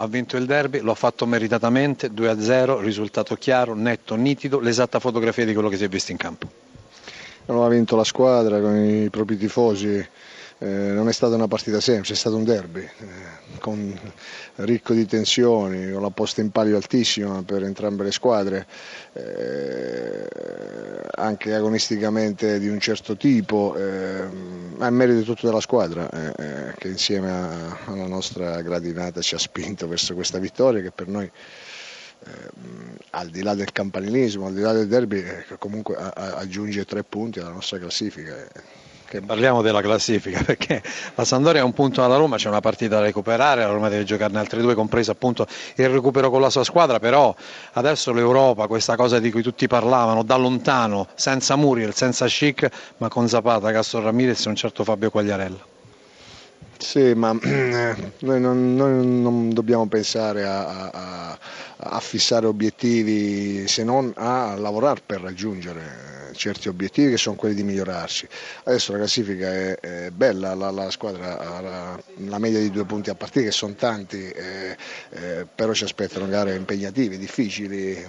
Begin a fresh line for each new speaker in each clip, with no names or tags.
Ha vinto il derby, lo ha fatto meritatamente, 2-0, risultato chiaro, netto, nitido, l'esatta fotografia di quello che si è visto in campo.
Non ha vinto la squadra con i propri tifosi, eh, non è stata una partita semplice, è stato un derby eh, con, ricco di tensioni, con la posta in palio altissima per entrambe le squadre, eh, anche agonisticamente di un certo tipo, eh, è merito tutto della squadra eh, eh, che insieme a, alla nostra gradinata ci ha spinto verso questa vittoria che per noi al di là del campanilismo, al di là del derby, comunque aggiunge tre punti alla nostra classifica
che parliamo della classifica perché la Sandoria ha un punto alla Roma, c'è una partita da recuperare, la Roma deve giocarne altre due, compreso appunto il recupero con la sua squadra, però adesso l'Europa, questa cosa di cui tutti parlavano, da lontano, senza Muriel, senza Chic, ma con Zapata, Castro Ramirez e un certo Fabio Quagliarella.
Sì, ma noi non, noi non dobbiamo pensare a, a, a, fissare obiettivi se non a lavorare per raggiungere certi obiettivi che sono quelli di migliorarsi. Adesso la classifica è, è bella, la, la, squadra ha la, la, media di due punti a partita che sono tanti, eh, eh, però ci aspettano gare impegnative, difficili.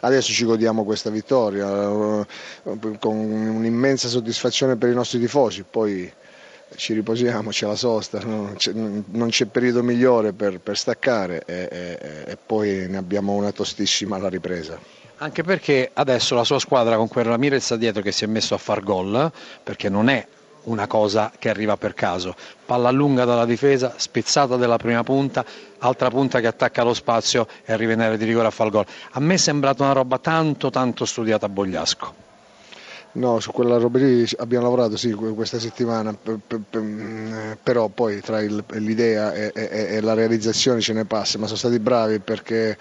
Adesso ci godiamo questa vittoria con un'immensa soddisfazione per i nostri tifosi, poi ci riposiamo, c'è la sosta, non c'è, non c'è periodo migliore per, per staccare e, e, e, poi ne abbiamo una tostissima alla ripresa.
Anche perché adesso la sua squadra con quel Ramirez dietro che si è messo a far gol, perché non è una cosa che arriva per caso, palla lunga dalla difesa, spezzata della prima punta, altra punta che attacca lo spazio e arriva in area di rigore a far gol. A me è sembrata una roba tanto tanto studiata a Bogliasco.
No, su quella roba lì abbiamo lavorato sì, questa settimana, però poi tra il, l'idea e, e, e, la realizzazione ce ne passa, ma sono stati bravi perché,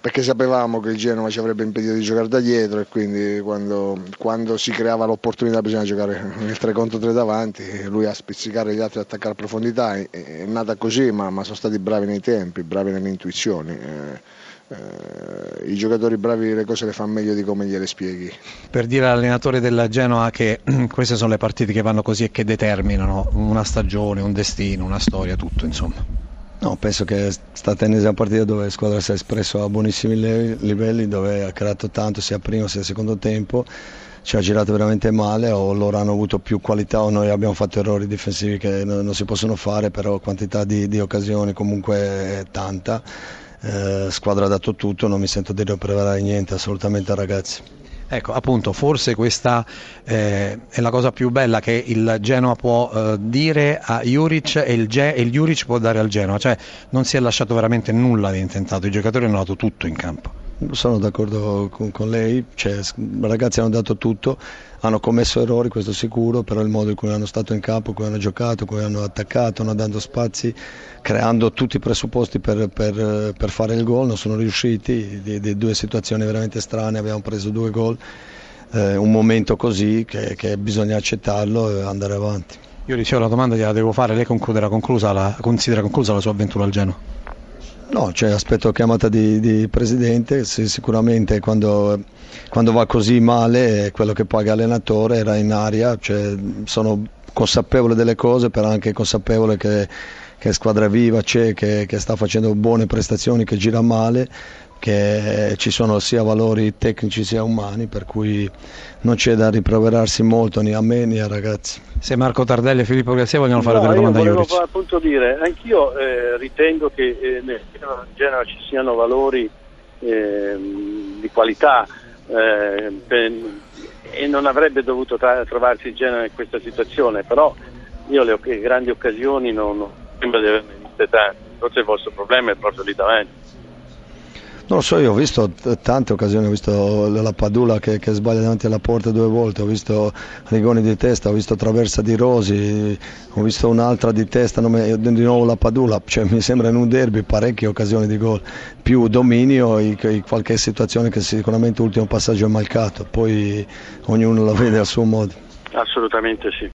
perché, sapevamo che il Genova ci avrebbe impedito di giocare da dietro e quindi quando, quando si creava l'opportunità bisogna giocare nel 3 contro 3 davanti, lui a spizzicare gli altri a attaccare a profondità, è, è nata così ma, ma, sono stati bravi nei tempi, bravi nelle intuizioni. Eh eh, i giocatori bravi le cose le fanno meglio di come gliele spieghi.
Per dire all'allenatore della Genoa che queste sono le partite che vanno così e che determinano una stagione, un destino, una storia, tutto insomma.
No, penso che è stata ennesima partita dove la squadra si è espresso a buonissimi livelli, dove ha creato tanto sia primo sia secondo tempo, ci ha girato veramente male o loro hanno avuto più qualità o noi abbiamo fatto errori difensivi che non, si possono fare, però quantità di, di occasioni comunque è tanta eh, squadra ha dato tutto, non mi sento di ripreparare niente assolutamente ragazzi.
Ecco, appunto, forse questa eh, è la cosa più bella che il Genoa può eh, dire a Juric e il, Ge- e il Juric può dare al Genoa, cioè non si è lasciato veramente nulla di intentato, i giocatori hanno dato tutto in campo.
Sono d'accordo con, con lei, cioè, i ragazzi hanno dato tutto, hanno commesso errori, questo sicuro, però il modo in cui hanno stato in campo, cui hanno giocato, cui hanno attaccato, hanno dato spazi, creando tutti i presupposti per, per, per fare il gol, non sono riusciti, di, di, due situazioni veramente strane, abbiamo preso due gol, eh, un momento così che, che bisogna accettarlo e andare avanti.
Io ricevo la domanda gliela devo fare, lei conclusa la, considera conclusa la sua avventura al Genoa?
No, cioè, aspetto chiamata di, di presidente, sì, sicuramente quando, quando, va così male quello che paga l'allenatore era in aria, cioè, sono consapevole delle cose, però anche consapevole che, che squadra viva c'è, che, che sta facendo buone prestazioni, che gira male che ci sono sia valori tecnici sia umani, per cui non c'è da riproverarsi molto né a me né ai ragazzi.
Se Marco Tardelli e Filippo Gassia vogliono fare
no,
delle domande a Juric.
Volevo appunto dire, anch'io eh, ritengo che eh, nel Genova ci siano valori eh, di qualità eh, per, e non avrebbe dovuto tra- trovarsi il Genova in questa situazione, però io le grandi occasioni non, non sembra di averne viste tante, forse il vostro problema è proprio lì davanti.
Non lo so, io ho visto tante occasioni, ho visto la Padula che, che, sbaglia davanti alla porta due volte, ho visto rigoni di testa, ho visto traversa di Rosi, ho visto un'altra di testa, di nuovo la Padula, cioè, mi sembra in un derby parecchie occasioni di gol, più dominio e qualche situazione che sicuramente l'ultimo passaggio è malcato, poi ognuno la vede a suo modo.
Assolutamente sì.